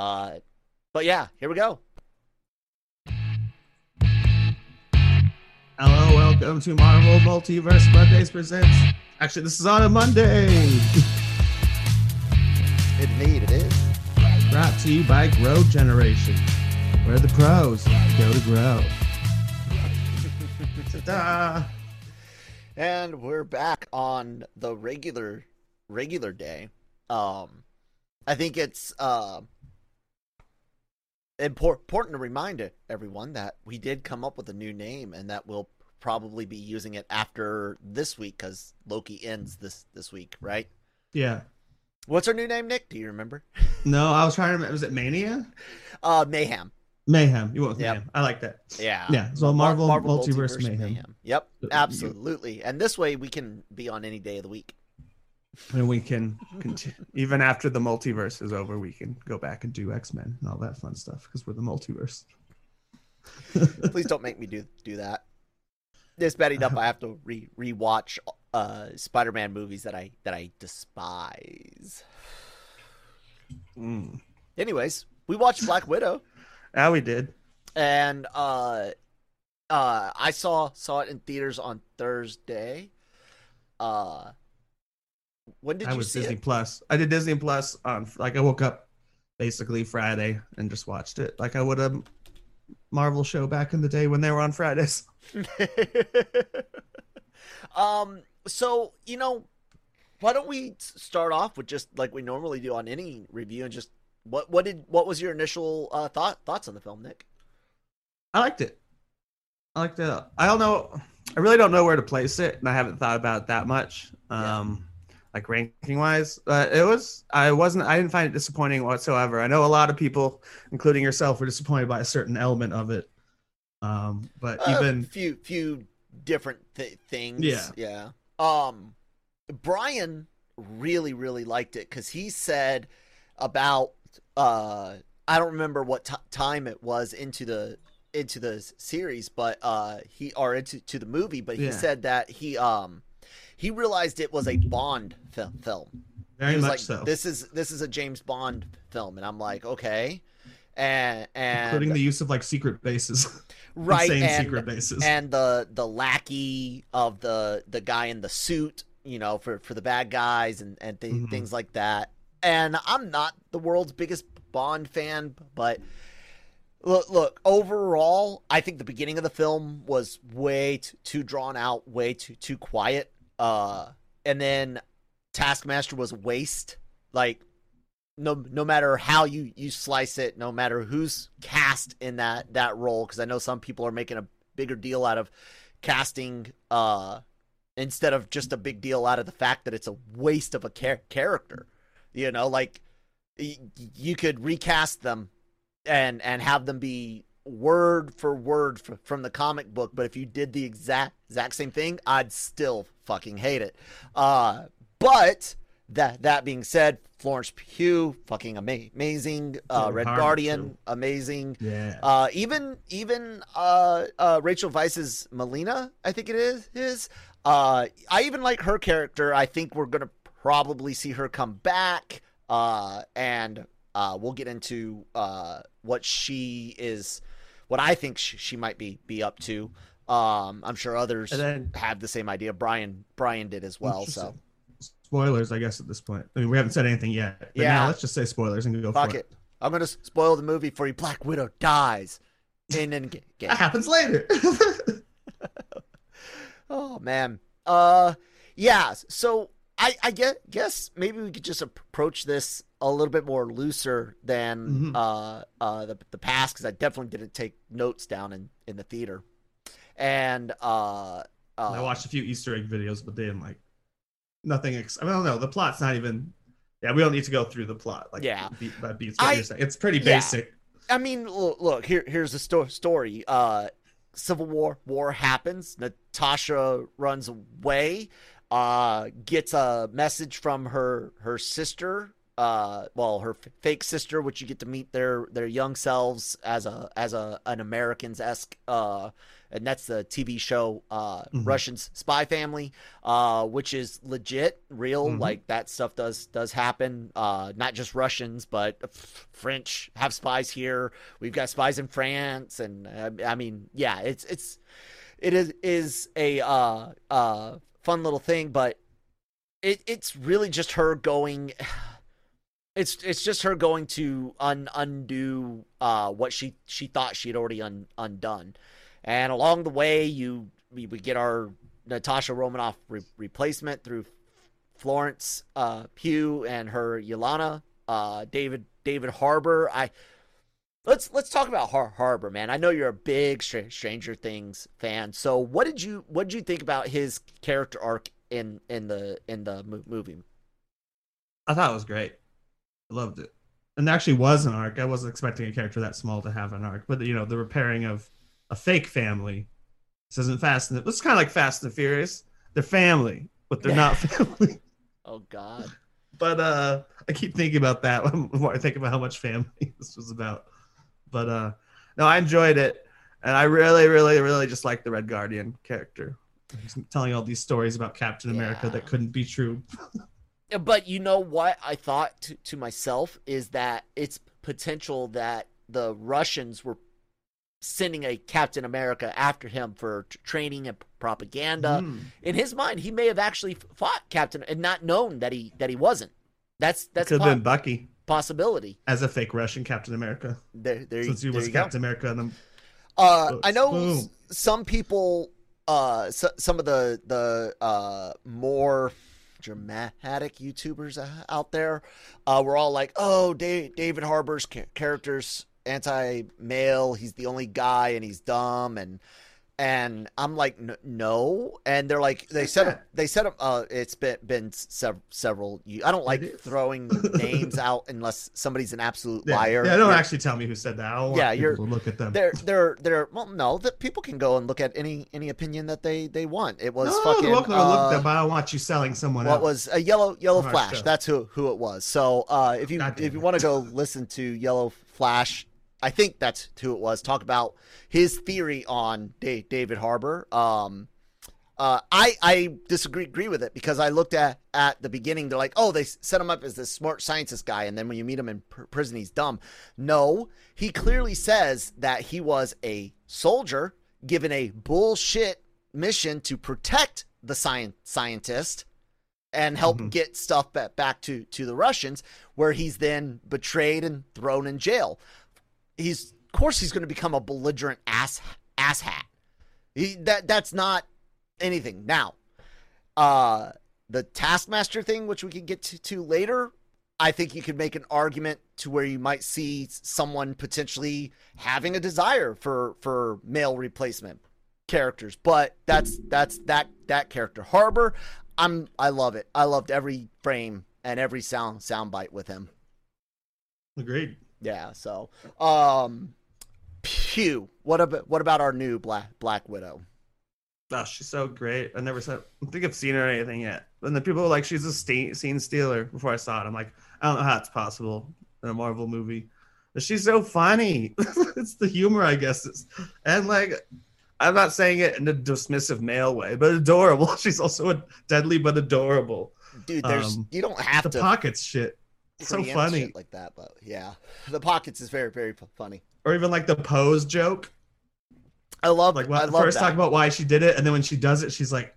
Uh, but yeah, here we go. Hello, welcome to Marvel Multiverse Mondays presents. Actually, this is on a Monday. Indeed, it is. Brought to you by Grow Generation, where the pros go to grow. Ta-da! And we're back on the regular regular day. Um I think it's uh impor- important to remind everyone that we did come up with a new name and that we'll probably be using it after this week cuz Loki ends this this week, right? Yeah. What's our new name, Nick? Do you remember? No, I was trying to remember. Was it Mania? Uh Mayhem. Mayhem. You with Yep. Mayhem. I like that. Yeah. Yeah. So Mar- Marvel, Multiverse, Mayhem. Yep, Uh, absolutely. And this way we can be on any day of the week. And we can continue. Even after the multiverse is over, we can go back and do X Men and all that fun stuff because we're the multiverse. Please don't make me do do that. It's bad enough I have to re rewatch uh Spider-Man movies that I that I despise. Mm. Anyways, we watched Black Widow Yeah, we did. and uh uh I saw saw it in theaters on Thursday. Uh when did I you was Disney it? Plus. I did Disney Plus on like I woke up basically Friday and just watched it like I would a Marvel show back in the day when they were on Fridays. um so you know why don't we start off with just like we normally do on any review and just what what did what was your initial uh thought thoughts on the film nick I liked it. I liked it. I don't know. I really don't know where to place it, and I haven't thought about it that much. Um, like ranking wise, but it was. I wasn't. I didn't find it disappointing whatsoever. I know a lot of people, including yourself, were disappointed by a certain element of it. Um, but even a even few few different th- things Yeah. yeah um brian really really liked it because he said about uh i don't remember what t- time it was into the into the series but uh he or into to the movie but he Yeah. said that he um he realized it was a bond fil- film. Very much like, so, this is this is a james bond film. And i'm like okay. And and including the use of like secret bases, right insane and, secret bases. and the the lackey of the the guy in the suit you know for for the bad guys and and th- Mhm. things like that. And i'm not the world's biggest bond fan but look look overall i think the beginning of the film was way too, too drawn out way too too quiet uh and then taskmaster was waste. Like no no matter how you you slice it no matter who's cast in that that role because i know some people are making a bigger deal out of casting uh instead of just a big deal out of the fact that it's a waste of a char- character. You know like y- you could recast them and and have them be word for word f- from the comic book but if you did the exact exact same thing i'd still fucking hate it uh but that that being said florence pugh fucking ama- amazing uh red guardian too. amazing yeah, uh, even even uh, uh, Rachel Weisz's Melina, I think it is is. Uh, I even like her character. I think we're gonna probably see her come back. Uh, and uh, we'll get into uh, what she is, what I think she, she might be be up to. Um, I'm sure others then- have the same idea. Brian Brian did as well. So spoilers, I guess at this point. I mean, we haven't said anything yet. But Yeah. now let's just say spoilers and go fuck for it. I'm gonna spoil the movie for you. Black Widow dies in Endgame. That happens later. Oh man. Uh yeah, so I I guess, guess maybe we could just approach this a little bit more looser than Mhm. uh uh the the past cuz I definitely didn't take notes down in in the theater. And uh, uh I watched a few Easter egg videos, but they didn't like nothing. Ex- I, mean, I don't know. The plot's not even Yeah, we don't need to go through the plot. Like, Yeah. beat by beats. What I- It's pretty yeah. basic. I mean, look, look here. Here's the sto- story. Uh, Civil War war happens. Natasha runs away. Uh, gets a message from her her sister. Uh, well, her f- fake sister, which you get to meet their their young selves as a as a an Americans esque. Uh, and that's the TV show uh, Mhm. Russian Spy Family, uh, which is legit, real. Mhm. Like that stuff does does happen. Uh, not just Russians, but f- French have spies here. We've got spies in France, and uh, I mean, yeah, it's it's it is is a uh, uh, fun little thing, but it it's really just her going. It's it's just her going to un, undo uh, what she she thought she had already un, undone, and along the way, you we, we get our Natasha Romanoff re- replacement through Florence uh, Pugh and her Yelena uh, David David Harbour. I let's let's talk about Har- Harbour, man. I know you're a big Str- Stranger Things fan. So what did you what did you think about his character arc in in the in the mo- movie? I thought it was great. I loved it. And actually was an arc. I wasn't expecting a character that small to have an arc, but you know, the repairing of a fake family. This isn't Fast and it's kind of like Fast and the Furious. They're family, but they're not family. Oh God, But uh I keep thinking about that when I think about how much family this was about. But uh no, I enjoyed it. And I really, really, really just like the Red Guardian character. He's telling all these stories about Captain America Yeah. that couldn't be true. But you know what I thought to, to myself is that it's potential that the Russians were sending a Captain America after him for t- training and propaganda. Mm. In his mind, he may have actually fought Captain and not known that he that he wasn't. That's that's a Could have been Bucky possibility. as a fake Russian Captain America. There, there, Since he was you go. Captain America and then Uh, I know Boom. some people, uh, so, some of the the uh more dramatic YouTubers uh, out there, uh, were all like, "Oh, Da- David Harbour's ca- character's anti-male. He's the only guy, and he's dumb." And and I'm like, "N- "No." And they're like, they said they said uh, it's been been sev- several. ye- I don't like throwing names out unless somebody's an absolute yeah, liar. yeah, don't You're- actually tell me who said that. I don't Yeah, people you're- to look at them. they're they're they're well no that people can go and look at any any opinion that they they want it was no, fucking they're welcome to look uh, at them, but I don't want you selling someone what else. was a yellow yellow flash show. that's who who it was so uh if you if you want to go listen to yellow flash i think that's who it was talk about his theory on Da- david harbour um uh, I I disagree agree with it because I looked at at the beginning. They're like, oh, they set him up as this smart scientist guy, and then when you meet him in pr- prison, he's dumb. No, he clearly says that he was a soldier given a bullshit mission to protect the science scientist and help Mhm. get stuff back, back to to the Russians, where he's then betrayed and thrown in jail. He's of course he's going to become a belligerent ass asshat. He, that that's not anything. Now, uh, the Taskmaster thing, which we can get to, to later, I think you could make an argument to where you might see someone potentially having a desire for for male replacement characters, but that's that's that that character Harbour. I'm I love it. I loved every frame and every sound soundbite with him. Agreed. Yeah. So, um, Pugh. What about what about our new Black Black Widow? Oh, she's so great. I never said, I think I've seen her or anything yet. And the people were like, she's a ste- scene stealer before I saw it. I'm like, I don't know how it's possible in a Marvel movie. But she's so funny. it's the humor, I guess. It's, and like, I'm not saying it in a dismissive male way, but adorable. She's also a deadly but adorable. Dude, there's Um, you don't have The to pockets shit. So funny. shit like that, but yeah, the pockets is very very funny. Or even like the pose joke. I love Like, I what, love first that. talk about why she did it. And then when she does it, she's like,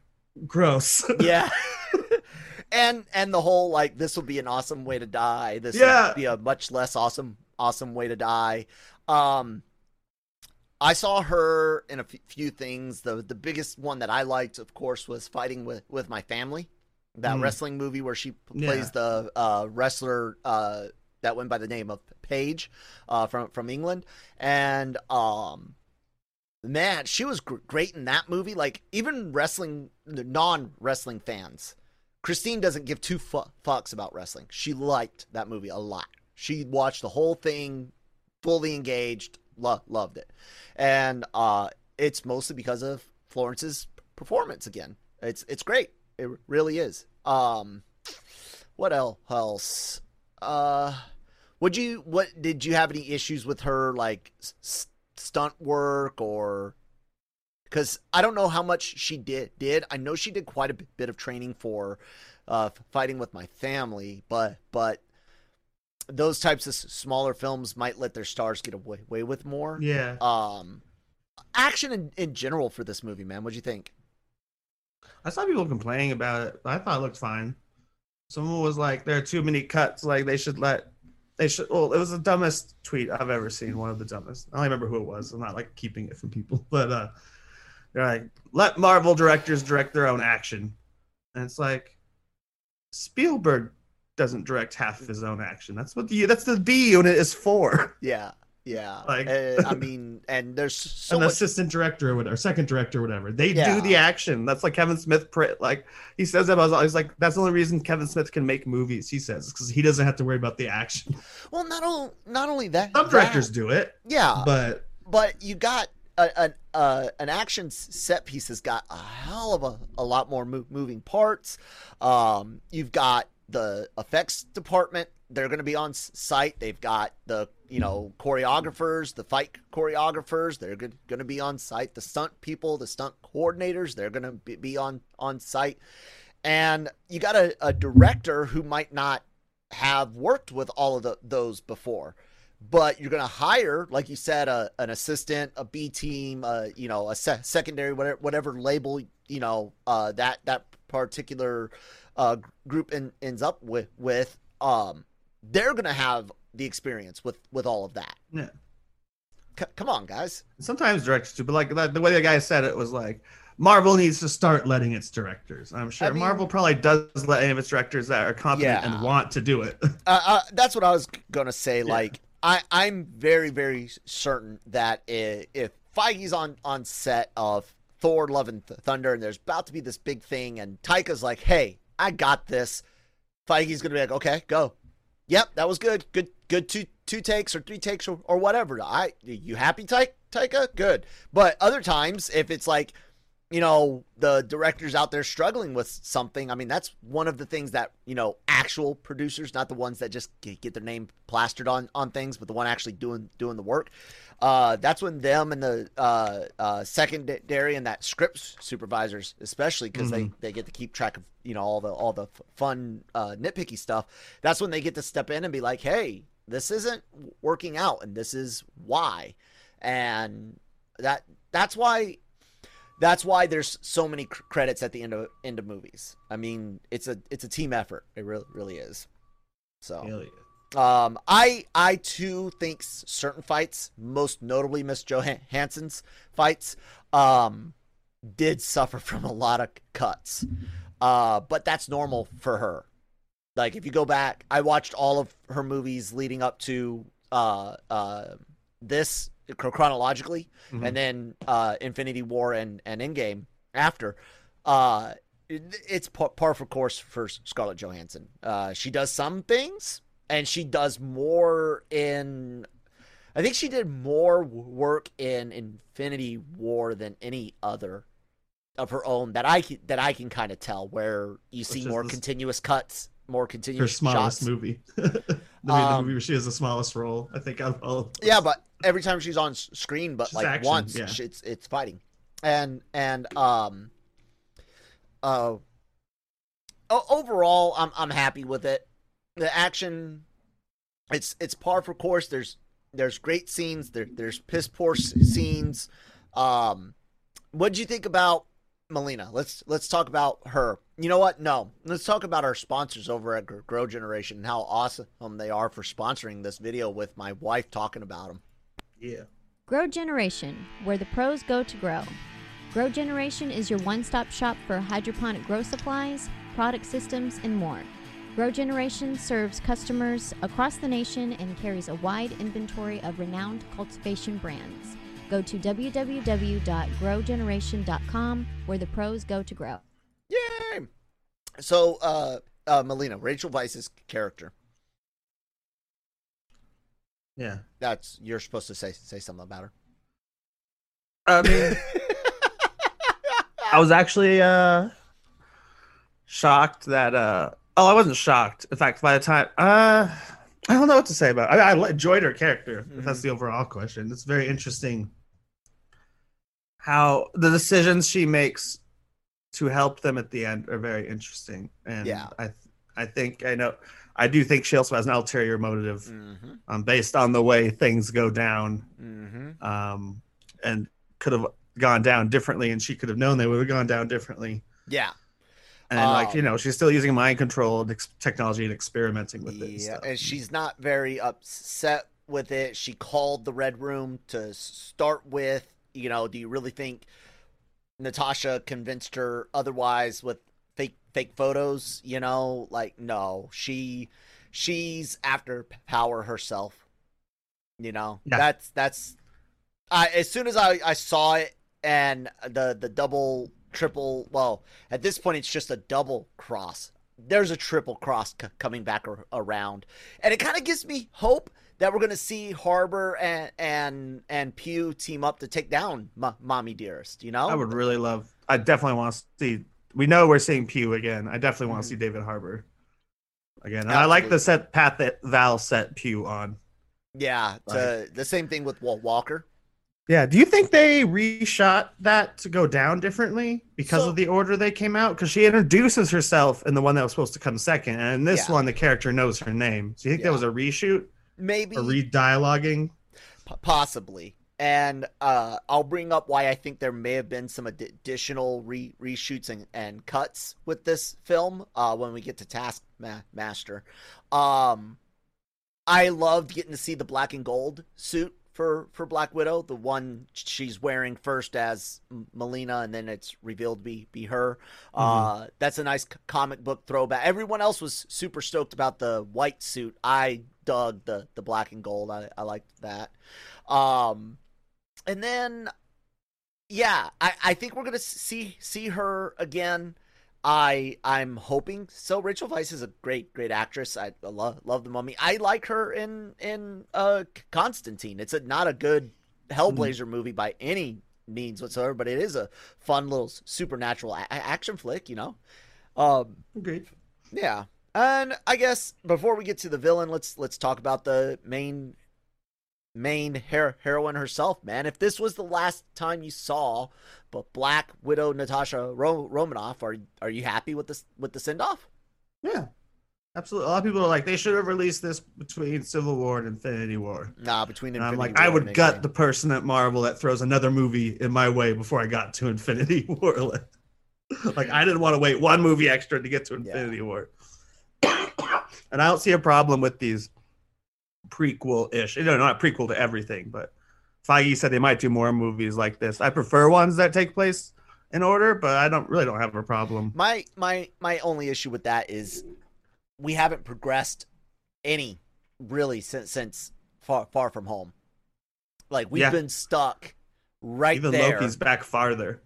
gross. yeah. and and the whole like this will be an awesome way to die. This Yeah. will be a much less awesome awesome way to die. Um I saw her in a f- few things. The the biggest one that I liked, of course, was fighting with with my family. That Mm. wrestling movie where she Yeah. plays the uh, wrestler uh, that went by the name of Paige uh, from from England, and um, man, she was gr- great in that movie. Like even wrestling, non wrestling fans Christine doesn't give two fu- fucks about wrestling. She liked that movie a lot. She watched the whole thing, fully engaged, lo- loved it, and uh, it's mostly because of Florence's performance again. It's it's great. It really is. Um, what else? Uh, would you what did you have any issues with her like s- stunt work or because I don't know how much she did. Did I know she did quite a bit of training for uh, fighting with my family, but but those types of smaller films might let their stars get away, away with more. Yeah. Um, action in, in general for this movie, man. What'd you think? I saw people complaining about it, I thought it looked fine. Someone was like, "There are too many cuts. Like they should let." They should. Well, it was the dumbest tweet I've ever seen. One of the dumbest. I don't remember who it was. I'm not like keeping it from people, but uh, they're like, "Let Marvel directors direct their own action," and it's like, Spielberg doesn't direct half of his own action. That's what the that's the B unit is for. Yeah, yeah. Like- Uh, I mean, and there's so An much. assistant director or whatever, second director or whatever. They Yeah. do the action. That's like Kevin Smith. Like he says that. about- He's like, that's the only reason Kevin Smith can make movies. He says because he doesn't have to worry about the action. Well, not only not only that. Some directors that- do it, Yeah, but but you got a, an uh, an action set piece has got a hell of a, a lot more mo- moving parts. Um, you've got the effects department; they're going to be on site. They've got the you know choreographers, the fight choreographers; they're going to be on site. The stunt people, the stunt coordinators, they're going to be, on on site. And you got a, a director who might not have worked with all of the, those before but you're going to hire, like you said, a, an assistant, a B team, uh, you know, a se- secondary, whatever, whatever label, you know, uh, that that particular uh, group in, ends up with. With um, they're going to have the experience with with all of that. Yeah. C- come on, guys. sometimes directors do. But like the, the way the guy said it was like. Marvel needs to start letting its directors. I'm sure I mean- Marvel probably does let any of its directors that are competent Yeah. and want to do it. Uh, uh, that's what I was going to say. Like, I, I'm very, very certain that i- if Feige's on, on set of Thor Love and Th- Thunder and there's about to be this big thing and Taika's like, hey, I got this, Feige's going to be like, okay, go. Yep, that was good. Good, good two two takes or three takes or, or whatever. I you happy, Ta- Taika? Good. But other times, if it's like, you know, the directors out there struggling with something, I mean, that's one of the things that you know, actual producers, not the ones that just get, their name plastered on on things, but the one actually doing doing the work. Uh, that's when them and the uh, uh, secondary and that script supervisors, especially because they, they get to keep track of you know all the all the f- fun uh, nitpicky stuff. That's when they get to step in and be like, "Hey, this isn't working out, and this is why," and that that's why that's why there's so many cr- credits at the end of end of movies. I mean, it's a it's a team effort. It really really is. So. Um, I I too think certain fights, most notably Miss Johansson's fights, um, did suffer from a lot of cuts. Uh, but that's normal for her. Like if you go back, I watched all of her movies leading up to uh uh this chronologically, Mhm. and then uh Infinity War and and Endgame after. Uh, it- it's par, par for course for Scarlett Johansson. Uh, she does some things, and she does more in. I think she did more work in Infinity War than any other of her own that I can, that I can kind of tell. Where you see more this- continuous cuts, more Her continuous smallest shots. movie. the, the Um, movie where she has the smallest role, I think, out of all. of Yeah, but every time she's on screen, but Just like action, once, yeah. it's it's fighting, and and um, uh, overall, I'm I'm happy with it. The action, it's it's par for course. There's there's great scenes. There there's piss poor scenes. Um, what'd you think about Melina? Let's let's talk about her. You know what? No, let's talk about our sponsors over at Grow Generation and how awesome they are for sponsoring this video with my wife talking about them. yeah. Grow Generation, where the pros go to grow. Grow Generation is your one stop shop for hydroponic grow supplies, product systems, and more. Grow Generation serves customers across the nation and carries a wide inventory of renowned cultivation brands. Go to www.growgeneration.com where the pros go to grow. Yay! So, uh, uh, Melina, Rachel Weisz's character. Yeah. That's you're supposed to say say something about her. I mean, I was actually uh shocked that uh oh I wasn't shocked. In fact, by the time uh I don't know what to say about. It. I, I enjoyed her character. If that's the overall question. It's very interesting how the decisions she makes to help them at the end are very interesting. And Yeah. I I think I know I do think she also has an ulterior motive Mm-hmm. um, based on the way things go down Mm-hmm. um, and could have gone down differently, and she could have known they would have gone down differently. Yeah. And like you Um, know, she's still using mind control technology and experimenting with it. and Yeah, stuff. and she's not very upset with it. She called the Red Room to start with. You know, do you really think Natasha convinced her otherwise with fake fake photos? You know, like no, she she's after power herself. You know, Yeah. that's that's. I as soon as I I saw it and the the double triple well at this point it's just a double cross there's a triple cross c- coming back ar- around and it kind of gives me hope that we're going to see harbour and and and pugh team up to take down M- mommy dearest you know I would really love. I definitely want to see. We know we're seeing Pugh again. I definitely want to mm-hmm. see David Harbour again. And I like the set path that Val set Pugh on. yeah to, the same thing with Walt walker Yeah. Do you think they reshot that to go down differently because So- of the order they came out? Because she introduces herself in the one that was supposed to come second, and in this Yeah. one, the character knows her name. So you think Yeah. that was a reshoot maybe or re-dialoguing? P- possibly and uh, i'll bring up why i think there may have been some addi- additional re- reshoots and, and cuts with this film uh, when we get to taskmaster um, i loved getting to see the black and gold suit for, for black widow the one she's wearing first as melina and then it's revealed to be, be her. Uh, that's a nice comic book throwback. Everyone else was super stoked about the white suit. I dug the, the black and gold. I, I liked that. Um, and then, yeah, I, I think we're gonna see see her again. I I'm hoping so. Rachel Weisz is a great great actress. I love love the Mummy. I like her in in uh Constantine. It's a, not a good Hellblazer movie by any means whatsoever, but it is a fun little supernatural a- a- action flick. You know, um, Agreed. yeah. And I guess before we get to the villain, let's let's talk about the main main her- heroine herself, man. If this was the last time you saw but Black Widow Natasha Ro- Romanoff, are are you happy with this with the send off? Yeah. Absolutely. A lot of people are like, they should have released this between Civil War and Infinity War. Nah, between And I'm Infinity like, I would gut the person at Marvel that throws another movie in my way before I got to Infinity War. like, like, I didn't want to wait one movie extra to get to Infinity War. and I don't see a problem with these prequel-ish. You know, not prequel to everything, but Feige said they might do more movies like this. I prefer ones that take place in order, but I don't really don't have a problem. My my my only issue with that is we haven't progressed any really since since far far from home. Like we've Yeah. been stuck right Even there. Loki's back farther.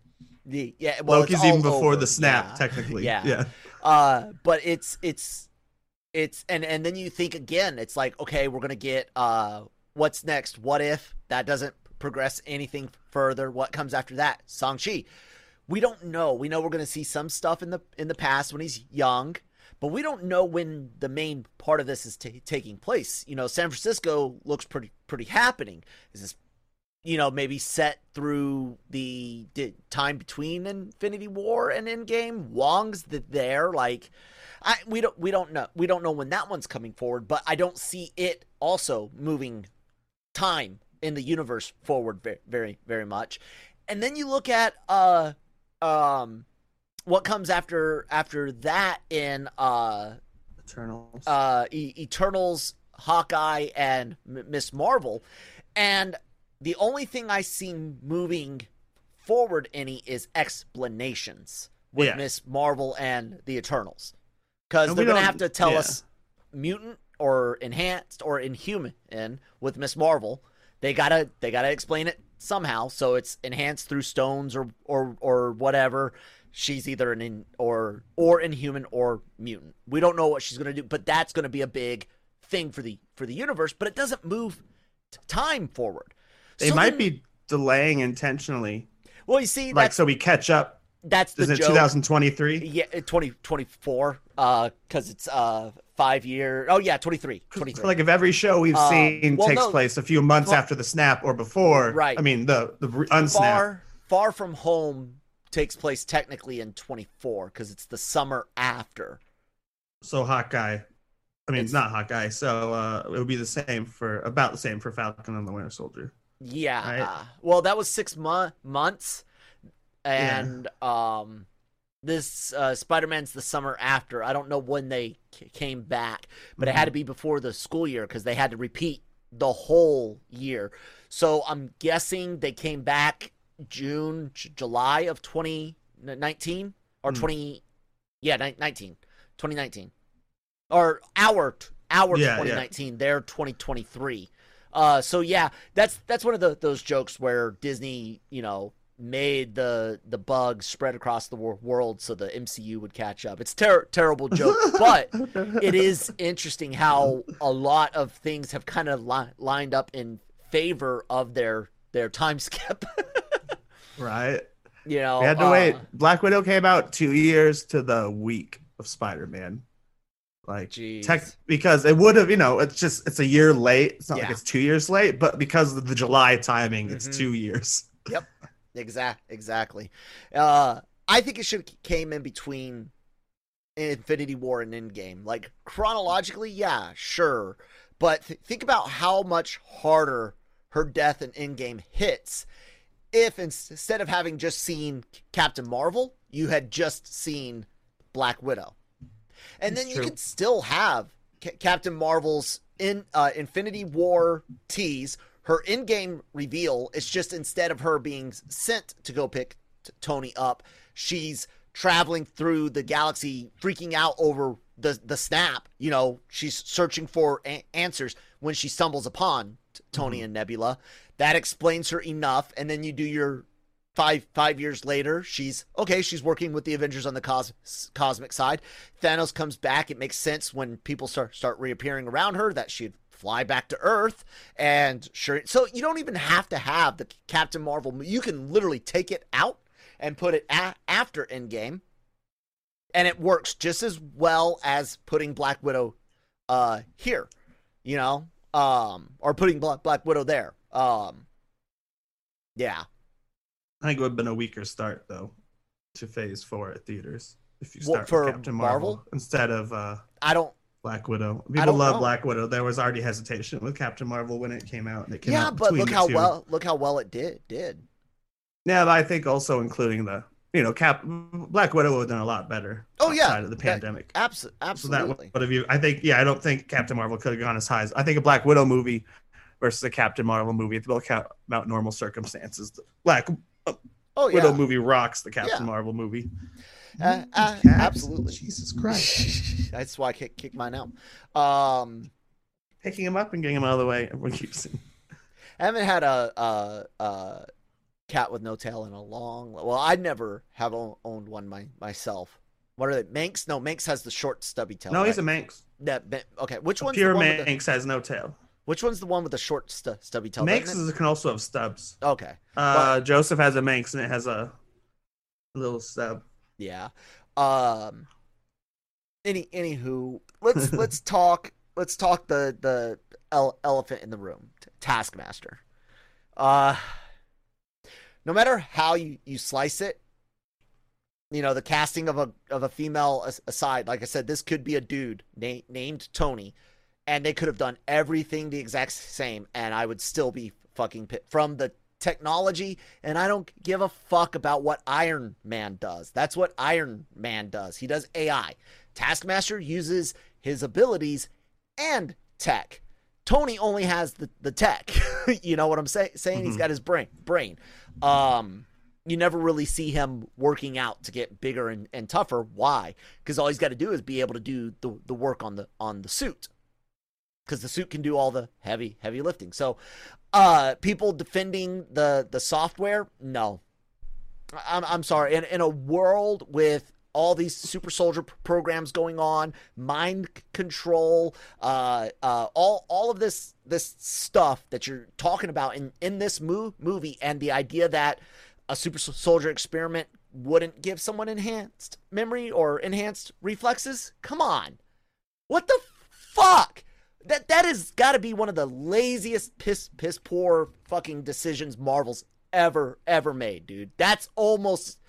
The- yeah, well, Loki's even before over. the snap, Yeah. technically. Yeah. yeah. Uh, but it's it's it's and and then you think again, it's like okay, we're gonna get uh, what's next? What if that doesn't progress anything further? What comes after that? Shang-Chi. We don't know. We know we're gonna see some stuff in the in the past when he's young, but we don't know when the main part of this is ta taking place. You know, San Francisco looks pretty pretty happening. Is this you know, maybe set through the, the time between Infinity War and Endgame. Wong's the, there, like, I we don't we don't know we don't know when that one's coming forward, but I don't see it also moving time in the universe forward very very very much. And then you look at uh um what comes after after that in uh Eternals. uh, e- Eternals, Hawkeye, and M- Miss Marvel, and the only thing I see moving forward any is explanations with Yeah. Miss Marvel and the Eternals, because they're gonna have to tell yeah. us mutant or enhanced or inhuman in with Miss Marvel. They gotta they gotta explain it somehow. So it's enhanced through stones or or or whatever. she's either an in or or inhuman or mutant. We don't know what she's going to do, but that's going to be a big thing for the for the universe. But it doesn't move time forward. They So might then- be delaying intentionally, Well, you see, like so we catch up. that's the Is it joke. 2023? Yeah, twenty twenty four. Uh, because it's uh five year. Oh yeah, 23. 23. Like if every show we've Um, seen well, takes no. place a few months Well- after the snap or before, Right. I mean the the unsnap. far far from home takes place technically in 24 because it's the summer after. So Hawkeye, I mean It's- not Hawkeye. So uh, it would be the same for about the same for Falcon and the Winter Soldier. Yeah. Right. well, that was six mo- months, and um, this uh, Spider-Man's the summer after. I don't know when they c- came back, but it had to be before the school year because they had to repeat the whole year. So I'm guessing they came back June, J- July of 2019 or Hmm. 20, yeah, ni- 19, 2019, or our our Yeah, yeah. 2019, their 2023. Uh, so yeah, that's that's one of the, those jokes where Disney, you know, made the the bugs spread across the wor- world so the MCU would catch up. It's ter- terrible joke, but it is interesting how a lot of things have kind of li- lined up in favor of their their time skip. Right. you know, We had to uh, wait. Black Widow came out two years to the week of Spider Man. Like Jeez. tech because it would have, you know, it's just it's a year late. It's not Yeah. like it's two years late, but because of the July timing, it's Mhm. two years. Yep. Exact, exactly. Uh, I think it should have came in between Infinity War and Endgame. Like chronologically, yeah, sure, but th- think about how much harder her death in Endgame hits. If instead of having just seen Captain Marvel, you had just seen Black Widow, and It's then you true. could still have Ca- Captain Marvel's in uh, Infinity War tease, her in-game reveal. It's just instead of her being sent to go pick t- Tony up, she's traveling through the galaxy, freaking out over the the snap. You know, she's searching for a- answers when she stumbles upon t- Tony and Nebula. That explains her enough, and then you do your five five years later she's okay she's working with the avengers on the cos- cosmic side. Thanos comes back. It makes sense when people start start reappearing around her that she'd fly back to earth and sure so you don't even have to have the captain marvel you can literally take it out and put it a- after endgame. And it works just as well as putting black widow uh here you know um or putting black, black widow there um yeah I think it would have been a weaker start though to Phase Four at theaters if you What, start for with Captain Marvel, Marvel? instead of uh, i don't Black Widow. People love know. Black Widow. There was already hesitation with Captain Marvel when it came out, and it came yeah, out but look how two. well look how well it did did. Yeah, but I think also including the you know Cap Black Widow would have done a lot better. Oh, yeah. of the That- pandemic. Abs- So that absolutely. would have you. I think yeah, I don't think Captain Marvel could have gone as high as I think a Black Widow movie versus a Captain Marvel movie. If you look about normal circumstances, Black oh yeah, Widow movie rocks the Captain Yeah. Marvel movie. Uh, uh, absolutely. Jesus Christ. That's why I kick, kick mine out. Um, Picking him up and getting him out of the way. Everyone keeps saying. I haven't had a, a, a cat with no tail in a long. Well, I never have owned one my, myself. What are they? Manx? No, Manx has the short stubby tail. No, he's a? Manx. that. Okay, which one's Pure the one with the, Manx has no tail. Which one's the one with the short stu- stubby tail? Manx is, can also have stubs. Okay. Uh, Joseph has a Manx and it has a little stub. Yeah. Um any anywho, let's let's talk let's talk the the ele- elephant in the room, Taskmaster. Uh no matter how you you slice it, you know, the casting of a of a female aside, like I said, this could be a dude na- named Tony and they could have done everything the exact same and I would still be fucking pit from the technology and I don't give a fuck about what Iron Man does. That's what Iron Man does. He does AI. Taskmaster uses his abilities and tech. Tony only has the, the tech. you know what I'm say- saying? He's Mhm. got his brain. Brain. Um, you never really see him working out to get bigger and, and tougher. Why? Because all he's got to do is be able to do the, the work on the on the suit. Because the suit can do all the heavy heavy lifting. So, uh, people defending the the software, no, I'm I'm sorry. In in a world with all these super soldier programs going on, mind control, uh, uh, all all of this this stuff that you're talking about in in this mo- movie, and the idea that a super soldier experiment wouldn't give someone enhanced memory or enhanced reflexes. Come on, what the fuck? That that has got to be one of the laziest piss piss poor fucking decisions Marvel's ever ever made, dude. That's almost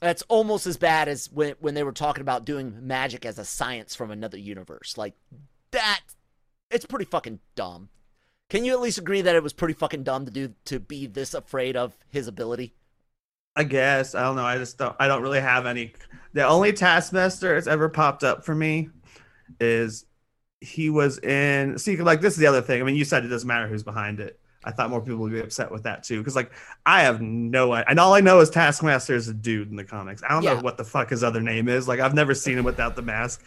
that's almost as bad as when when they were talking about doing magic as a science from another universe. Like that it's pretty fucking dumb. Can you at least agree that it was pretty fucking dumb to do to be this afraid of his ability? I guess I don't know. I just don't. I don't really have any. The only Taskmaster that's ever popped up for me is he was in. See, like this is the other thing. I mean, you said it doesn't matter who's behind it. I thought more people would be upset with that too, because like I have no, and all I know is Taskmaster is a dude in the comics. I don't Yeah. know what the fuck his other name is. Like I've never seen him without the mask,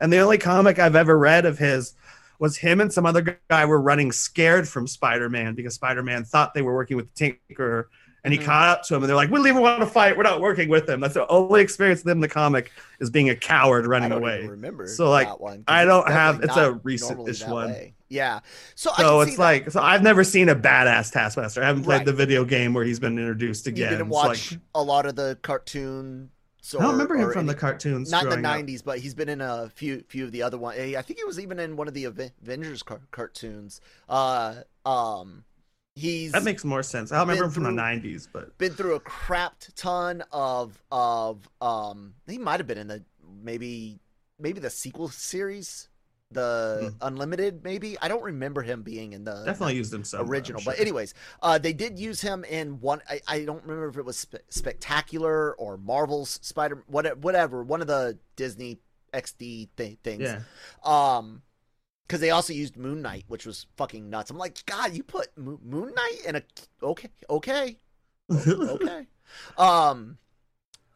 and the only comic I've ever read of his was him and some other guy were running scared from Spider-Man because Spider-Man thought they were working with the Tinkerer, and he Mhm. caught up to him, and they're like, "We don't even want to fight. We're not working with him." That's the only experience with him in the comic is being a coward running I don't away. remember. So, like, one, I don't have- it's a recent-ish one. way. Yeah. So, So it's like, so I've never seen a badass Taskmaster. I haven't played Right. the video game where he's been introduced you again. didn't It's watch like, a lot of the cartoon. So I don't remember him from the cartoons. not in the growing up. '90s, but he's been in a few few of the other ones. I think he was even in one of the Avengers car- cartoons. Uh, um, he's That makes more sense. I remember him from the '90s, but been through a crap ton of of um. He might have been in the maybe maybe the sequel series, the Unlimited. Maybe I don't remember him being in the definitely used him some original. But anyways, uh, they did use him in one. I, I don't remember if it was spe- Spectacular or Marvel's Spider, whatever, whatever. One of the Disney XD th- things. yeah, Um, because they also used Moon Knight, which was fucking nuts. I'm like, God, you put Mo- Moon Knight in a okay, okay, okay. um,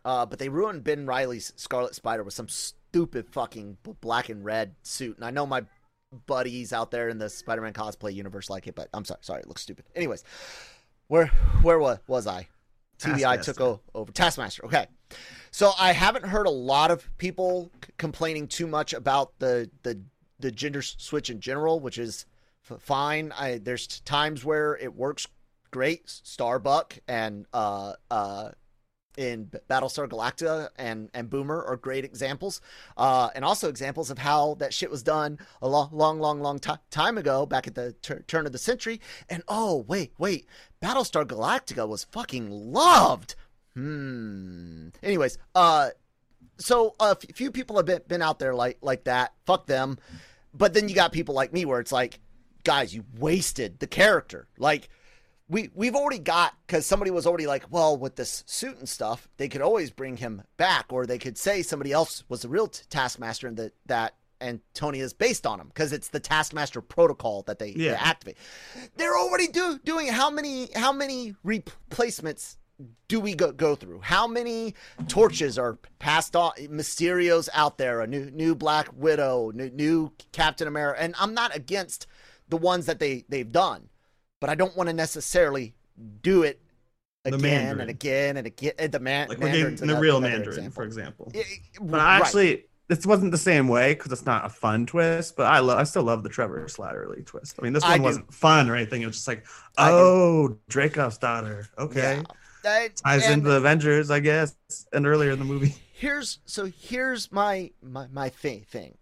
uh, but they ruined Ben Riley's Scarlet Spider with some stupid fucking black and red suit, and I know my buddies out there in the Spider-Man cosplay universe like it, but I'm sorry, sorry, it looks stupid. Anyways, where where was was I? TBI took o- over Taskmaster. Okay, so I haven't heard a lot of people c- complaining too much about the the the gender switch in general, which is fine. I there's times where it works great. Starbuck and uh uh in Battlestar Galactica and and Boomer are great examples, uh, and also examples of how that shit was done a long, long, long, long ti- time ago, back at the tur- turn of the century. And oh, wait, wait, Battlestar Galactica was fucking loved. Hmm. Anyways, uh, so a f- few people have been, been out there like like that. Fuck them. But then you got people like me where it's like, guys, you wasted the character. Like we we've already got because somebody was already like, well, with this suit and stuff, they could always bring him back, or they could say somebody else was the real t- Taskmaster and that that Antonia is based on him because it's the Taskmaster protocol that they, they Yeah. activate. They're already do, doing how many how many replacements do we go, go through? How many torches are passed on? Mysterio's out there, a new new Black Widow, new, new Captain America, and I'm not against the ones that they they've done, but I don't want to necessarily do it again and again and again. uh, The man, like Mandarin's the real Mandarin, example. for example. I- I- But right. actually, this wasn't the same way because it's not a fun twist. But I love, I still love the Trevor Slattery twist. I mean, this one do. wasn't fun or anything. It was just like, I do. oh, Dreykov's daughter. Okay, Yeah. That- ties and- into the Avengers, I guess, and earlier in the movie. here's so here's my my my thing thing.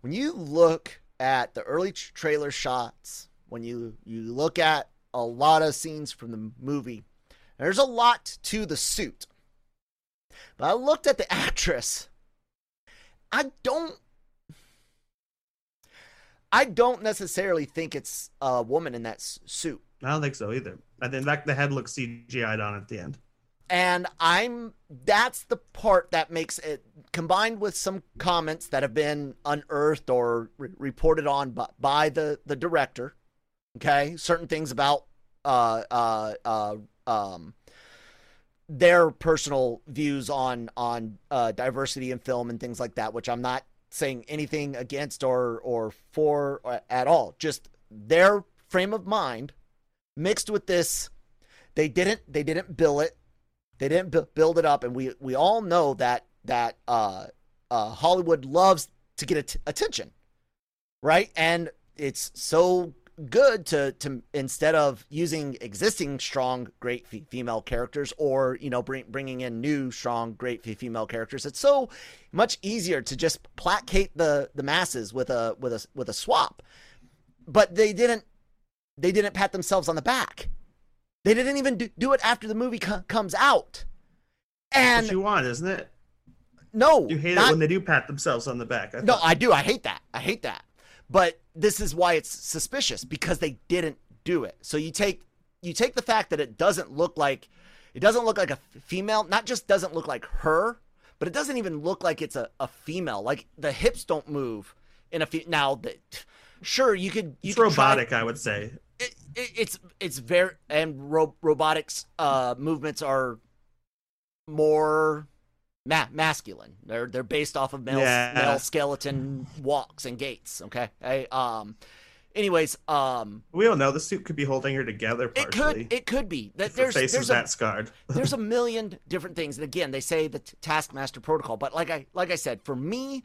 When you look at the early trailer shots, when you you look at a lot of scenes from the movie, there's a lot to the suit. But I looked at the actress. I don't I don't necessarily think it's a woman in that suit. I don't think so either. I think that the head looks CGI'd on at the end. and I'm that's the part that makes it combined with some comments that have been unearthed or re- reported on by, by the the director. Okay, certain things about uh uh uh um their personal views on on uh, diversity in film and things like that, which I'm not saying anything against or or for uh, at all. Just their frame of mind mixed with this they didn't they didn't bill it. They didn't bu- build it up, and we we all know that that uh, uh, Hollywood loves to get at- attention, right? And it's so good to to instead of using existing strong great f- female characters or you know bring, bringing in new strong great f- female characters it's so much easier to just placate the the masses with a with a with a swap but they didn't they didn't pat themselves on the back they didn't even do, do it after the movie co- comes out and what you want, isn't it? no You hate not- it when they do pat themselves on the back. I no, I do. I hate that. I hate that. But this is why it's suspicious because they didn't do it. So you take you take the fact that it doesn't look like it doesn't look like a female, not just doesn't look like her, but it doesn't even look like it's a, a female. Like the hips don't move in a fe- now that sure you could you it's could try- robotic, I would say. it, it, it's it's very and ro- robotics uh movements are more ma- masculine. They're they're based off of male Yeah. male skeleton walks and gaits. Okay. I, um. Anyways, um, We don't know. The suit could be holding her together it could it could be that there's face there's is a, that scarred. there's a million different things and again they say the t- taskmaster protocol but like i like i said for me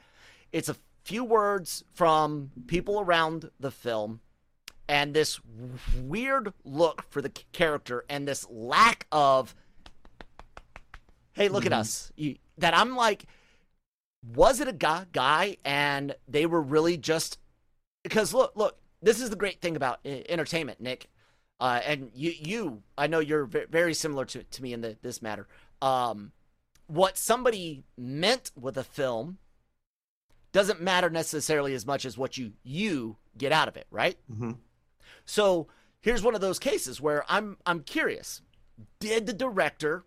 it's a few words from people around the film and this weird look for the character and this lack of hey look at us. You, that i'm like was it a guy, guy? And they were really just because look look this is the great thing about entertainment nick. Uh, and you, you, I know you're ve- very similar to, to me in the, this matter. Um, what somebody meant with a film doesn't matter necessarily as much as what you you get out of it, right? Mhm. So here's one of those cases where I'm I'm curious: Did the director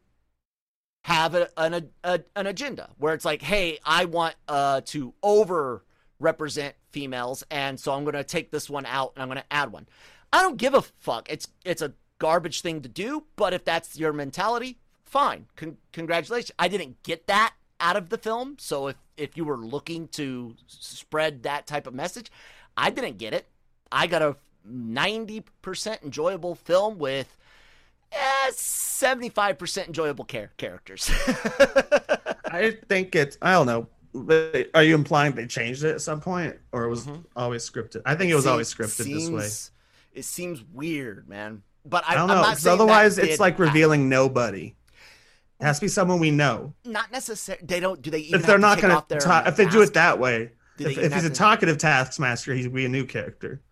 have a, an a, an agenda where it's like, hey, I want uh, to over represent females, and so I'm going to take this one out and I'm going to add one. I don't give a fuck. It's it's a garbage thing to do, but if that's your mentality, fine. Con- congratulations. I didn't get that out of the film, so if if you were looking to spread that type of message, I didn't get it. I got a 90% enjoyable film with eh, 75% enjoyable char- characters. I think it's. I don't know. Are you implying they changed it at some point, or it was Mhm. always scripted? I think it was Se- always scripted this way. It seems weird, man. But I, I don't I'm know not because saying that otherwise it's like happen. revealing nobody. It has to be someone we know. Not necessarily. They don't. Do they even If they're not going to, ta- if they do it that way, if, if he's a talkative to- taskmaster, he's be a new character.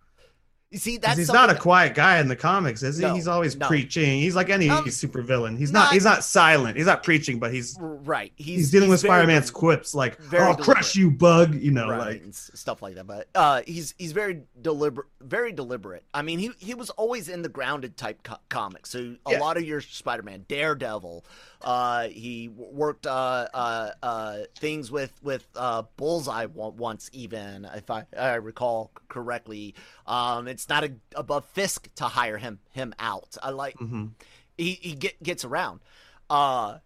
You see, that's he's not a quiet guy in the comics, is he? No, he's always no. preaching. He's like any Um, supervillain. He's not- not. He's not silent. He's not preaching, but he's right. He's, he's, dealing with Spider-Man's quips like "I'll crush you, bug." You know, right, like stuff like that. But uh, he's he's very deliberate, very deliberate. I mean, he he was always in the grounded type co- comics. So a Yeah. lot of your Spider-Man, Daredevil. Uh, he worked uh, uh, uh, things with with uh, Bullseye once, even if I, I recall correctly. Um, it's not a, above Fisk to hire him him out. I like mhm. he he get, gets around. Uh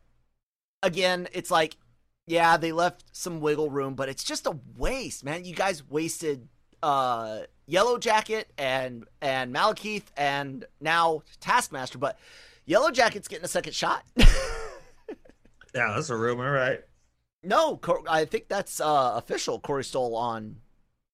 again, it's like yeah, they left some wiggle room, but it's just a waste, man. You guys wasted uh Yellow Jacket and and Malekith and now Taskmaster, but Yellow Jacket's getting a second shot. yeah, that's a rumor, right? no, I think that's uh official. Corey Stoll on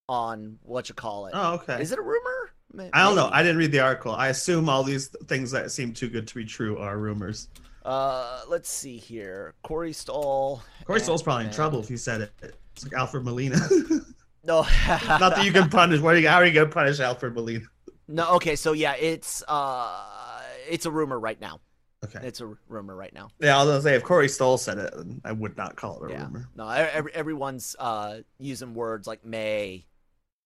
on what you call it. Oh, okay. Is it a rumor? Ma- I don't know. I didn't read the article. I assume all these things that seem too good to be true are rumors. Uh, let's see here. Corey Stoll. Corey Stoll's probably in trouble if he said it. It's like Alfred Molina. No, Not that you can punish. What are you, how are you going to punish Alfred Molina? No, okay, so yeah, it's uh, it's a rumor right now. Okay. It's a rumor right now. Yeah, I was gonna say if Corey Stoll said it, I would not call it a yeah, rumor. no, every, everyone's uh using words like may,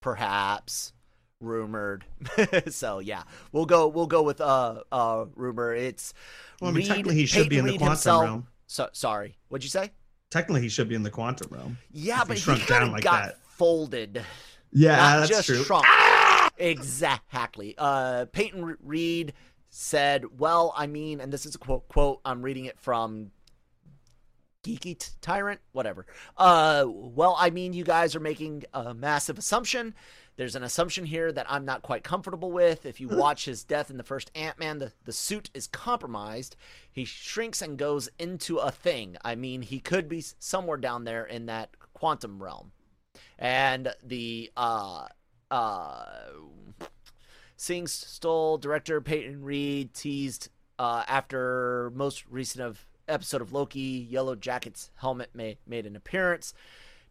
perhaps, rumored. so yeah, we'll go we'll go with uh uh rumor. It's Well, I mean, Reed- technically he should be in the Reed quantum himself- realm. So sorry, what'd you say? Technically, he should be in the quantum realm. Yeah, but he shrunk kind down like got that. folded. Yeah, not that's just true. shrunk. Exactly. Uh, Peyton Re- Reed said, "Well, I mean, and this is a quote. Quote. I'm reading it from Geeky T- Tyrant, whatever. Uh, well, I mean, you guys are making a massive assumption There's an assumption here that I'm not quite comfortable with. If you watch his death in the first Ant Man, the, the suit is compromised. He shrinks and goes into a thing. I mean, he could be somewhere down there in that quantum realm. And the uh, uh, Sing Stole director Peyton Reed teased uh, after most recent of episode of Loki, Yellow Jacket's helmet made, made an appearance.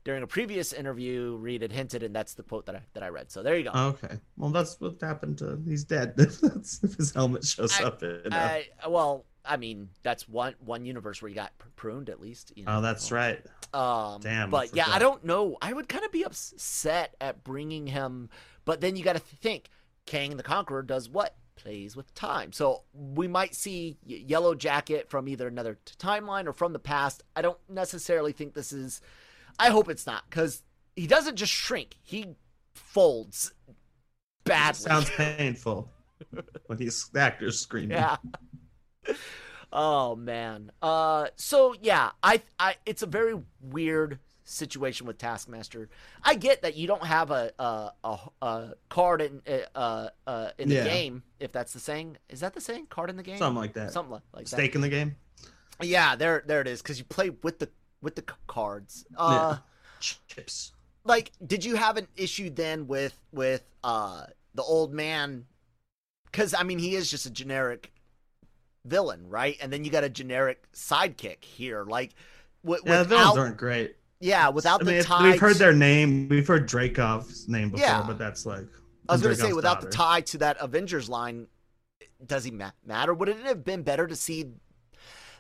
During a previous interview, Reed had hinted, and that's the quote that I that I read. So there you go. Okay. Well, that's what happened to. He's dead. That's if his helmet shows I- up. In, uh, I, well, I mean, that's one one universe where you got pruned at least. You know? oh, that's right. Um, Damn, I But yeah, I don't know. I would kind of be upset at bringing him, but then you got to think Kang the Conqueror does what? Plays with time. So we might see Yellow Jacket from either another t- timeline or from the past. I don't necessarily think this is. I hope it's not because he doesn't just shrink; he folds badly. Sounds painful when these actors scream. yeah. oh man. Uh so yeah, I I it's a very weird situation with Taskmaster. I get that you don't have a a a, a card in uh uh in the Yeah. game if that's the saying. Is that the saying? Card in the game? Something like that. Something like, like Stake in the game. Yeah, there there it is cuz you play with the with the cards. Uh Chips. like did you have an issue then with with uh the old man because i mean he is just a generic villain right and then you got a generic sidekick here like w- Yeah, the without villains aren't great. Yeah without I the tie we've heard to- their name. We've heard Dreykov's name before, Yeah. but that's like. i was gonna say Dreykov's without the tie to that avengers line does he ma- matter would it have been better to see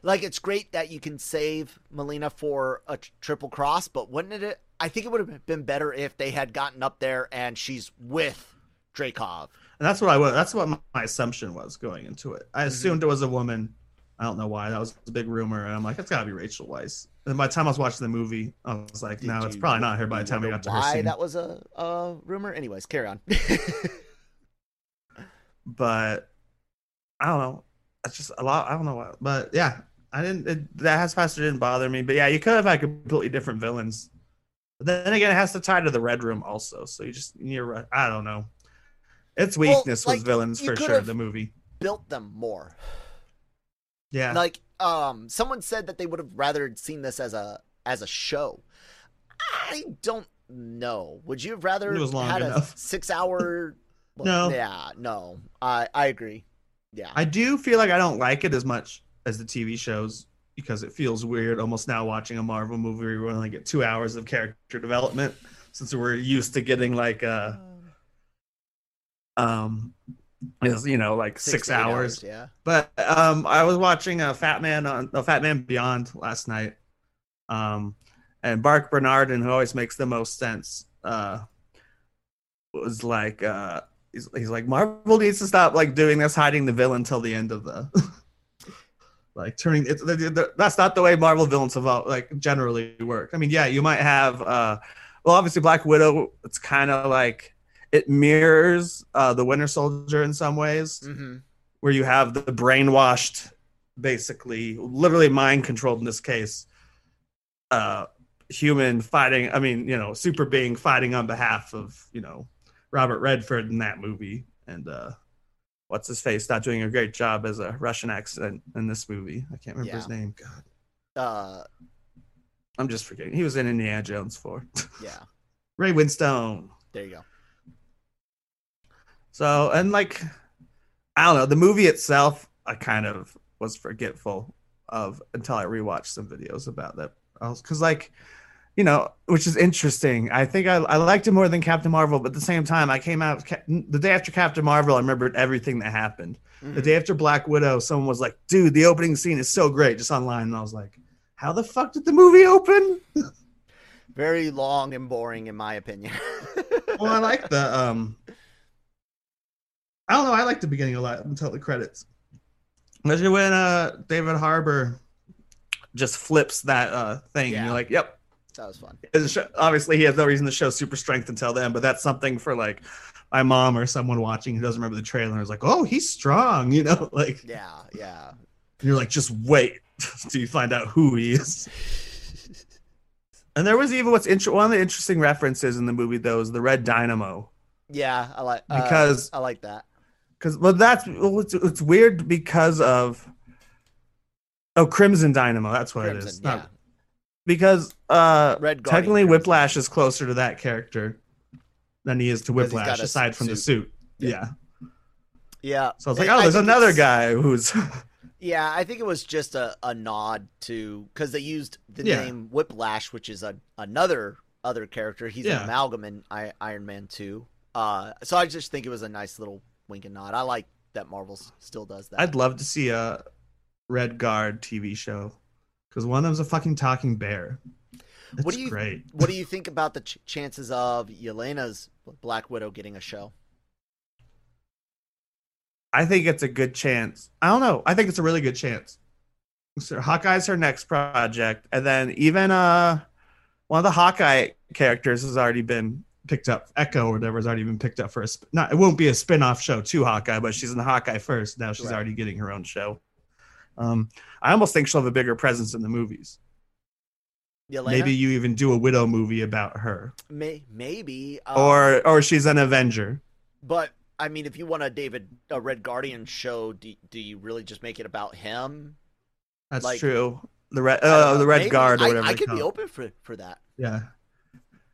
like it's great that you can save melina for a triple cross but wouldn't it i think it would have been better if they had gotten up there and she's with Dreykov. And that's what I was. That's what my assumption was going into it. Mm-hmm. I assumed it was a woman. I don't know why. That was a big rumor, and I'm like, it's got to be Rachel Weisz. And by the time I was watching the movie, I was like, Did no, it's you- probably not her. By the time we got to her why scene, that was a, a rumor. Anyways, carry on. but I don't know. It's just a lot. I don't know why, but yeah, I didn't. It, that has faster didn't bother me. But yeah, you could have had completely different villains. But then again, it has to tie to the Red Room also. So you just you're. I don't know. Its Well, weakness like, was villains for sure. The movie. Built them more. Yeah. Like, um, someone said that they would have rather seen this as a as a show. I don't know. Would you have rather It was long had enough. a six hour? No. Yeah, no. I I agree. Yeah. I do feel like I don't like it as much as the TV shows because it feels weird almost now watching a Marvel movie where we only get two hours of character development since we're used to getting like uh um is you know like six, to eight hours. Yeah. But um I was watching a Fat Man on a Fat Man Beyond last night. Um and Marc Bernardin, who always makes the most sense, uh was like uh he's, he's like Marvel needs to stop like doing this hiding the villain till the end of the like turning it's the, the, that's not the way Marvel villains have all, like generally work. I mean, yeah, you might have uh well obviously Black Widow it's kind of like it mirrors uh the Winter Soldier in some ways Mm-hmm. where you have the brainwashed basically literally mind controlled in this case uh human fighting i mean you know super being fighting on behalf of you know robert redford in that movie. And uh what's his face not doing a great job as a russian accent in this movie. I can't remember his name. God. Uh, i'm just forgetting. He was in indiana jones 4 yeah. ray winstone. There you go. So and like I don't know, the movie itself I kind of was forgetful of until I rewatched some videos about that. Because like, you know, which is interesting. I think I, I liked it more than Captain Marvel, but at the same time, I came out the day after Captain Marvel. I remembered everything that happened. The Mhm. day after Black Widow, someone was like, "Dude, the opening scene is so great," just online, and I was like, "How the fuck did the movie open?" Very long and boring, in my opinion. well, I like the um. I don't know. I like the beginning a lot until the credits. Especially when uh David Harbour just flips that uh thing, and Yeah. you're like, "Yep." that was fun. Obviously, he has no reason to show super strength until then, but that's something for like my mom or someone watching who doesn't remember the trailer and is like, "Oh, he's strong," you know, like Yeah, yeah. you're like, "Just wait till you find out who he is." And there was even what's inter- one of the interesting references in the movie though is the red dynamo Yeah, I like uh, Because- I like that. Because well, that's well, it's, it's weird because of oh Crimson Dynamo. That's what it is. Crimson, Not- yeah. because uh Red Guardian technically Crimson. Whiplash is closer to that character than he is to Because he's got Whiplash, aside from the suit. suit. Yeah. Yeah. So I was like, oh, I there's another guy who's Yeah, I think it was just a, a nod to because they used the Yeah. name Whiplash, which is a another other character. He's Yeah. an amalgam in I, Iron Man Two. Uh, so I just think it was a nice little wink and nod. I like that Marvel still does that. I'd love to see a Red Guard TV show because one of them's a fucking talking bear. It's What do you- great. what do you think about the ch- chances of Yelena's Black Widow getting a show? I think it's a good chance. I don't know. I think it's a really good chance. So Hawkeye's her next project, and then even uh, one of the Hawkeye characters has already been picked up. Echo or whatever has already been picked up for a. Sp- not it won't be a spin-off show to Hawkeye, but she's in the Hawkeye first. Now she's Right. already getting her own show. Um, I almost think she'll have a bigger presence in the movies. Yelena? Maybe you even do a Widow movie about her, May- maybe. um, or or she's an Avenger. But I mean, if you want a David a Red Guardian show, do, do you really just make it about him? That's like- true. The red, I uh, the Red Maybe. Guard or I- whatever. I, they could be open for for that. Yeah.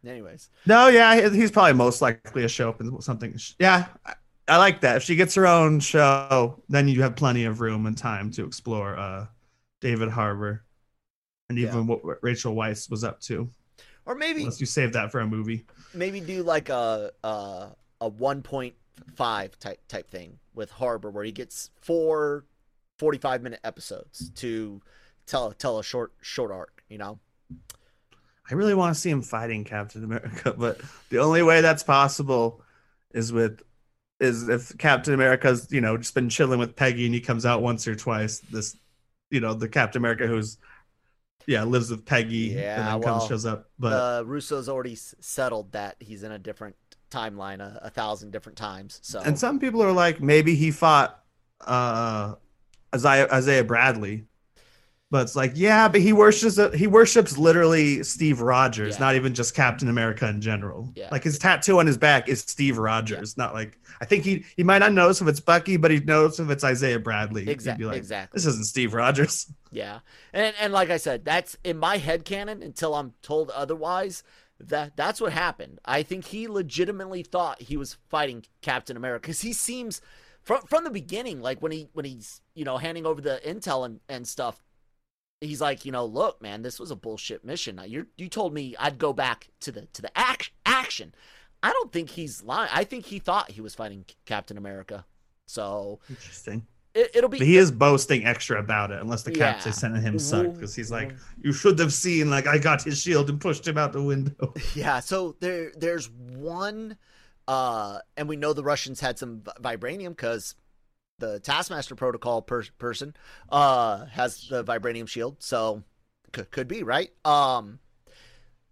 Anyways, No, yeah, he's probably most likely to show up in something. Yeah, I, like that. If she gets her own show, then you have plenty of room and time to explore uh, David Harbour and Yeah. even what Rachel Weisz was up to. or maybe Unless you save that for a movie. maybe do like a a, a one point five type type thing with Harbour, where he gets four 45 minute episodes to tell tell a short short arc. You know, I really want to see him fighting Captain America, but the only way that's possible is with is if Captain America's you know just been chilling with Peggy and he comes out once or twice. This you know the Captain America who's yeah lives with Peggy Yeah, and then well, comes shows up, but the Russo's already settled that he's in a different timeline a, a thousand different times. So and some people are like maybe he fought uh Isaiah Isaiah Bradley. But it's like, yeah, but he worships uh, he worships literally Steve Rogers, Yeah. not even just Captain America in general. Yeah. Like his tattoo on his back is Steve Rogers, not like I think he he might not notice if it's Bucky, but he knows if it's Isaiah Bradley. Exactly, like, exactly. This isn't Steve Rogers. Yeah. And and like I said, that's in my head canon until I'm told otherwise. That that's what happened. I think he legitimately thought he was fighting Captain America cuz he seems from from the beginning like when he when he's, you know, handing over the intel and and stuff he's like, you know, look, man, this was a bullshit mission. You you told me I'd go back to the to the act, action. I don't think he's lying. I think he thought he was fighting Captain America. So Interesting. it, it'll be But he is boasting extra about it, unless the Yeah. captain sending him suck, because he's like, You should have seen like I got his shield and pushed him out the window. Yeah, so there there's one uh and we know the Russians had some vibranium cuz the Taskmaster protocol per- person uh has the vibranium shield, so could could be, right? Um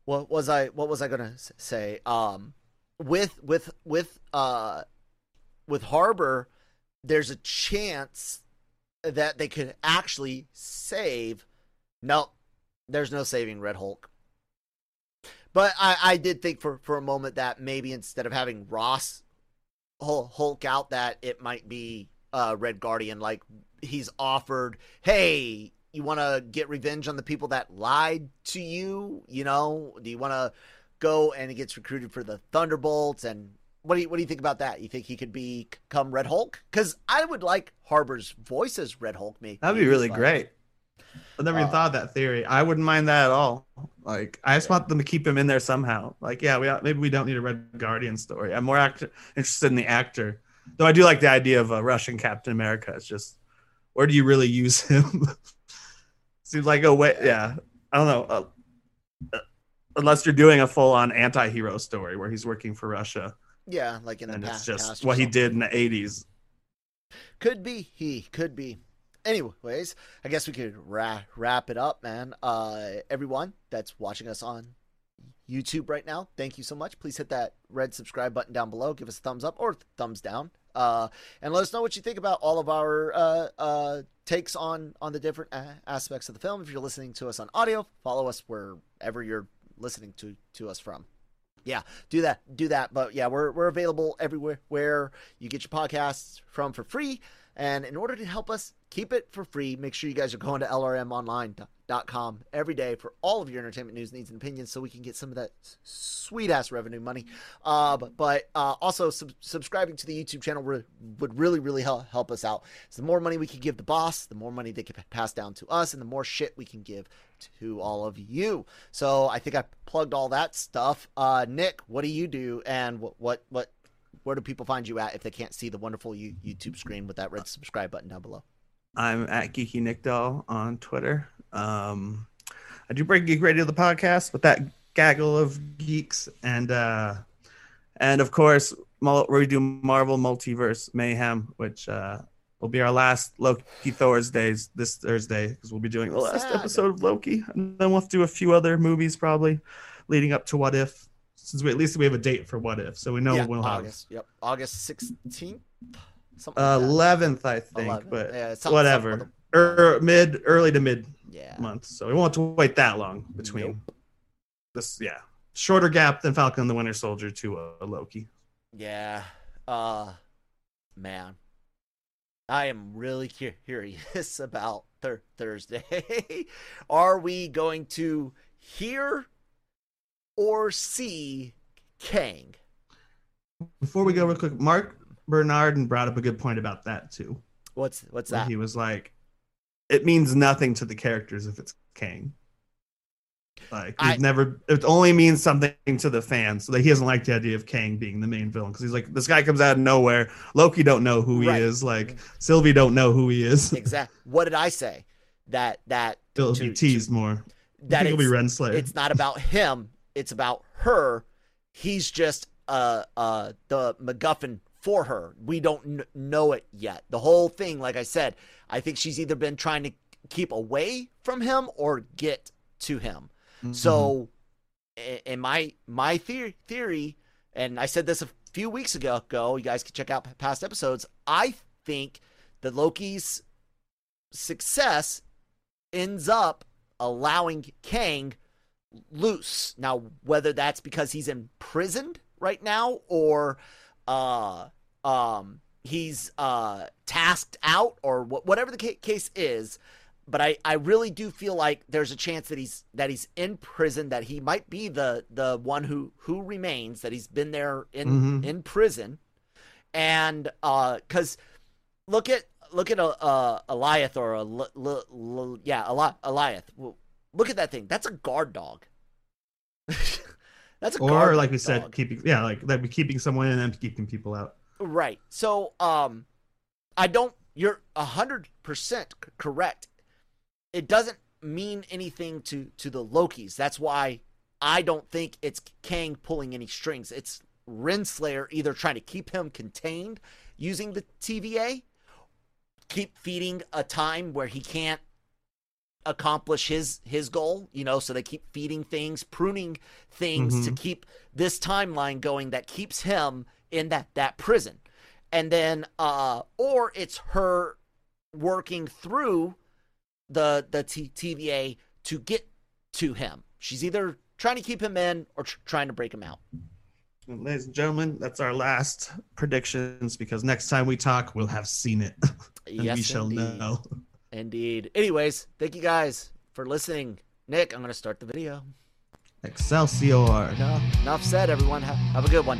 what was I what was I to say? Um with with with uh with Harbour there's a chance that they could actually save no there's no saving Red Hulk. But I, I did think for, for a moment that maybe instead of having Ross Hulk out, that it might be uh, Red Guardian. Like he's offered, hey, you want to get revenge on the people that lied to you? You know, do you want to go and he gets recruited for the Thunderbolts? And what do you what do you think about that? You think he could become Red Hulk? Because I would like Harbour's voice as Red Hulk. Me, That'd be really great. I never even Uh, thought of that theory. I wouldn't mind that at all. Like, I just want them to keep him in there somehow. Like, yeah, we maybe we don't need a Red Guardian story. I'm more act- interested in the actor, though. I do like the idea of a Russian Captain America. It's just, where do you really use him? Seems like a way. Yeah, I don't know. Uh, uh, unless you're doing a full-on anti-hero story where he's working for Russia, Yeah, like in the and past, it's just what he did in the '80s. Could be he, could be. Anyways, I guess we could wrap wrap it up, man. Uh, everyone that's watching us on YouTube right now, thank you so much. Please hit that red subscribe button down below. Give us a thumbs up or thumbs down, uh, and let us know what you think about all of our uh, uh, takes on on the different a- aspects of the film. If you're listening to us on audio, follow us wherever you're listening to to us from. Yeah, do that, do that. But yeah, we're we're available everywhere where you get your podcasts from for free. And in order to help us keep it for free, make sure you guys are going to lrmonline.com every day for all of your entertainment news, needs, and opinions so we can get some of that sweet ass revenue money. Uh, but but uh, also sub- subscribing to the YouTube channel re- would really, really help, help us out. So the more money we can give the boss, the more money they can pass down to us, and the more shit we can give to all of you. So I think I plugged all that stuff. Uh, Nick, what do you do, and what what what where do people find you at if they can't see the wonderful YouTube screen with that red subscribe button down below? I'm at Geeky Nick Doll on Twitter. Um, I do Break Geek Radio, the podcast, with that gaggle of geeks, and uh, and of course, we do Marvel Multiverse Mayhem, which uh, will be our last Loki Thursdays this Thursday because we'll be doing the last Sad. episode of Loki, and then we'll have to do a few other movies probably leading up to What If since we at least we have a date for what if, so we know yeah, we'll have August. Yep, August sixteenth. Eleventh, like I think, 11th. but yeah, whatever. Er, mid, early to mid yeah. month. So we won't have to wait that long between nope. this. Yeah, shorter gap than Falcon and the Winter Soldier to uh, Loki. Yeah, uh, man, I am really curious about thir- Thursday. Are we going to hear or C, Kang? Before we go real quick, Marc Bernardin brought up a good point about that too. What's what's that? He was like, it means nothing to the characters if it's Kang. Like I, never, it only means something to the fans. So that he doesn't like the idea of Kang being the main villain because he's like, this guy comes out of nowhere. Loki don't know who he right. is. Like mm-hmm. Sylvie don't know who he is. Exactly. What did I say? That that it'll to, be teased to, more. That it'll be Renslayer. It's not about him it's about her. He's just uh uh the MacGuffin for her. We don't n- know it yet. The whole thing, like I said, I think she's either been trying to keep away from him or get to him. Mm-hmm. So, in my my theory, theory, and I said this a few weeks ago. Go, you guys can check out past episodes. I think that Loki's success ends up allowing Kang loose. Now, whether that's because he's imprisoned right now or uh, um, he's uh, tasked out or wh- whatever the ca- case is, but I, I really do feel like there's a chance that he's that he's in prison that he might be the the one who who remains that he's been there in mm-hmm. in prison and uh cuz look at look at a, a Alioth or a l- l- l- yeah a Alioth Look at that thing. That's a guard dog. That's a or like we dog. said, keeping yeah, like that be keeping someone in and keeping people out. Right. So um, I don't. You're a hundred percent correct. It doesn't mean anything to to the Lokis. That's why I don't think it's Kang pulling any strings. It's Renslayer either trying to keep him contained using the TVA, keep feeding a time where he can't accomplish his his goal you know so they keep feeding things pruning things mm-hmm. to keep this timeline going that keeps him in that that prison. And then uh or it's her working through the the T- TVA to get to him. She's either trying to keep him in or tr- trying to break him out. Ladies and gentlemen that's our last predictions because next time we talk we'll have seen it. And yes, we shall indeed. know Indeed. Anyways, thank you guys for listening. Nick, I'm going to start the video. Excelsior. No, enough said, everyone. Have, have a good one.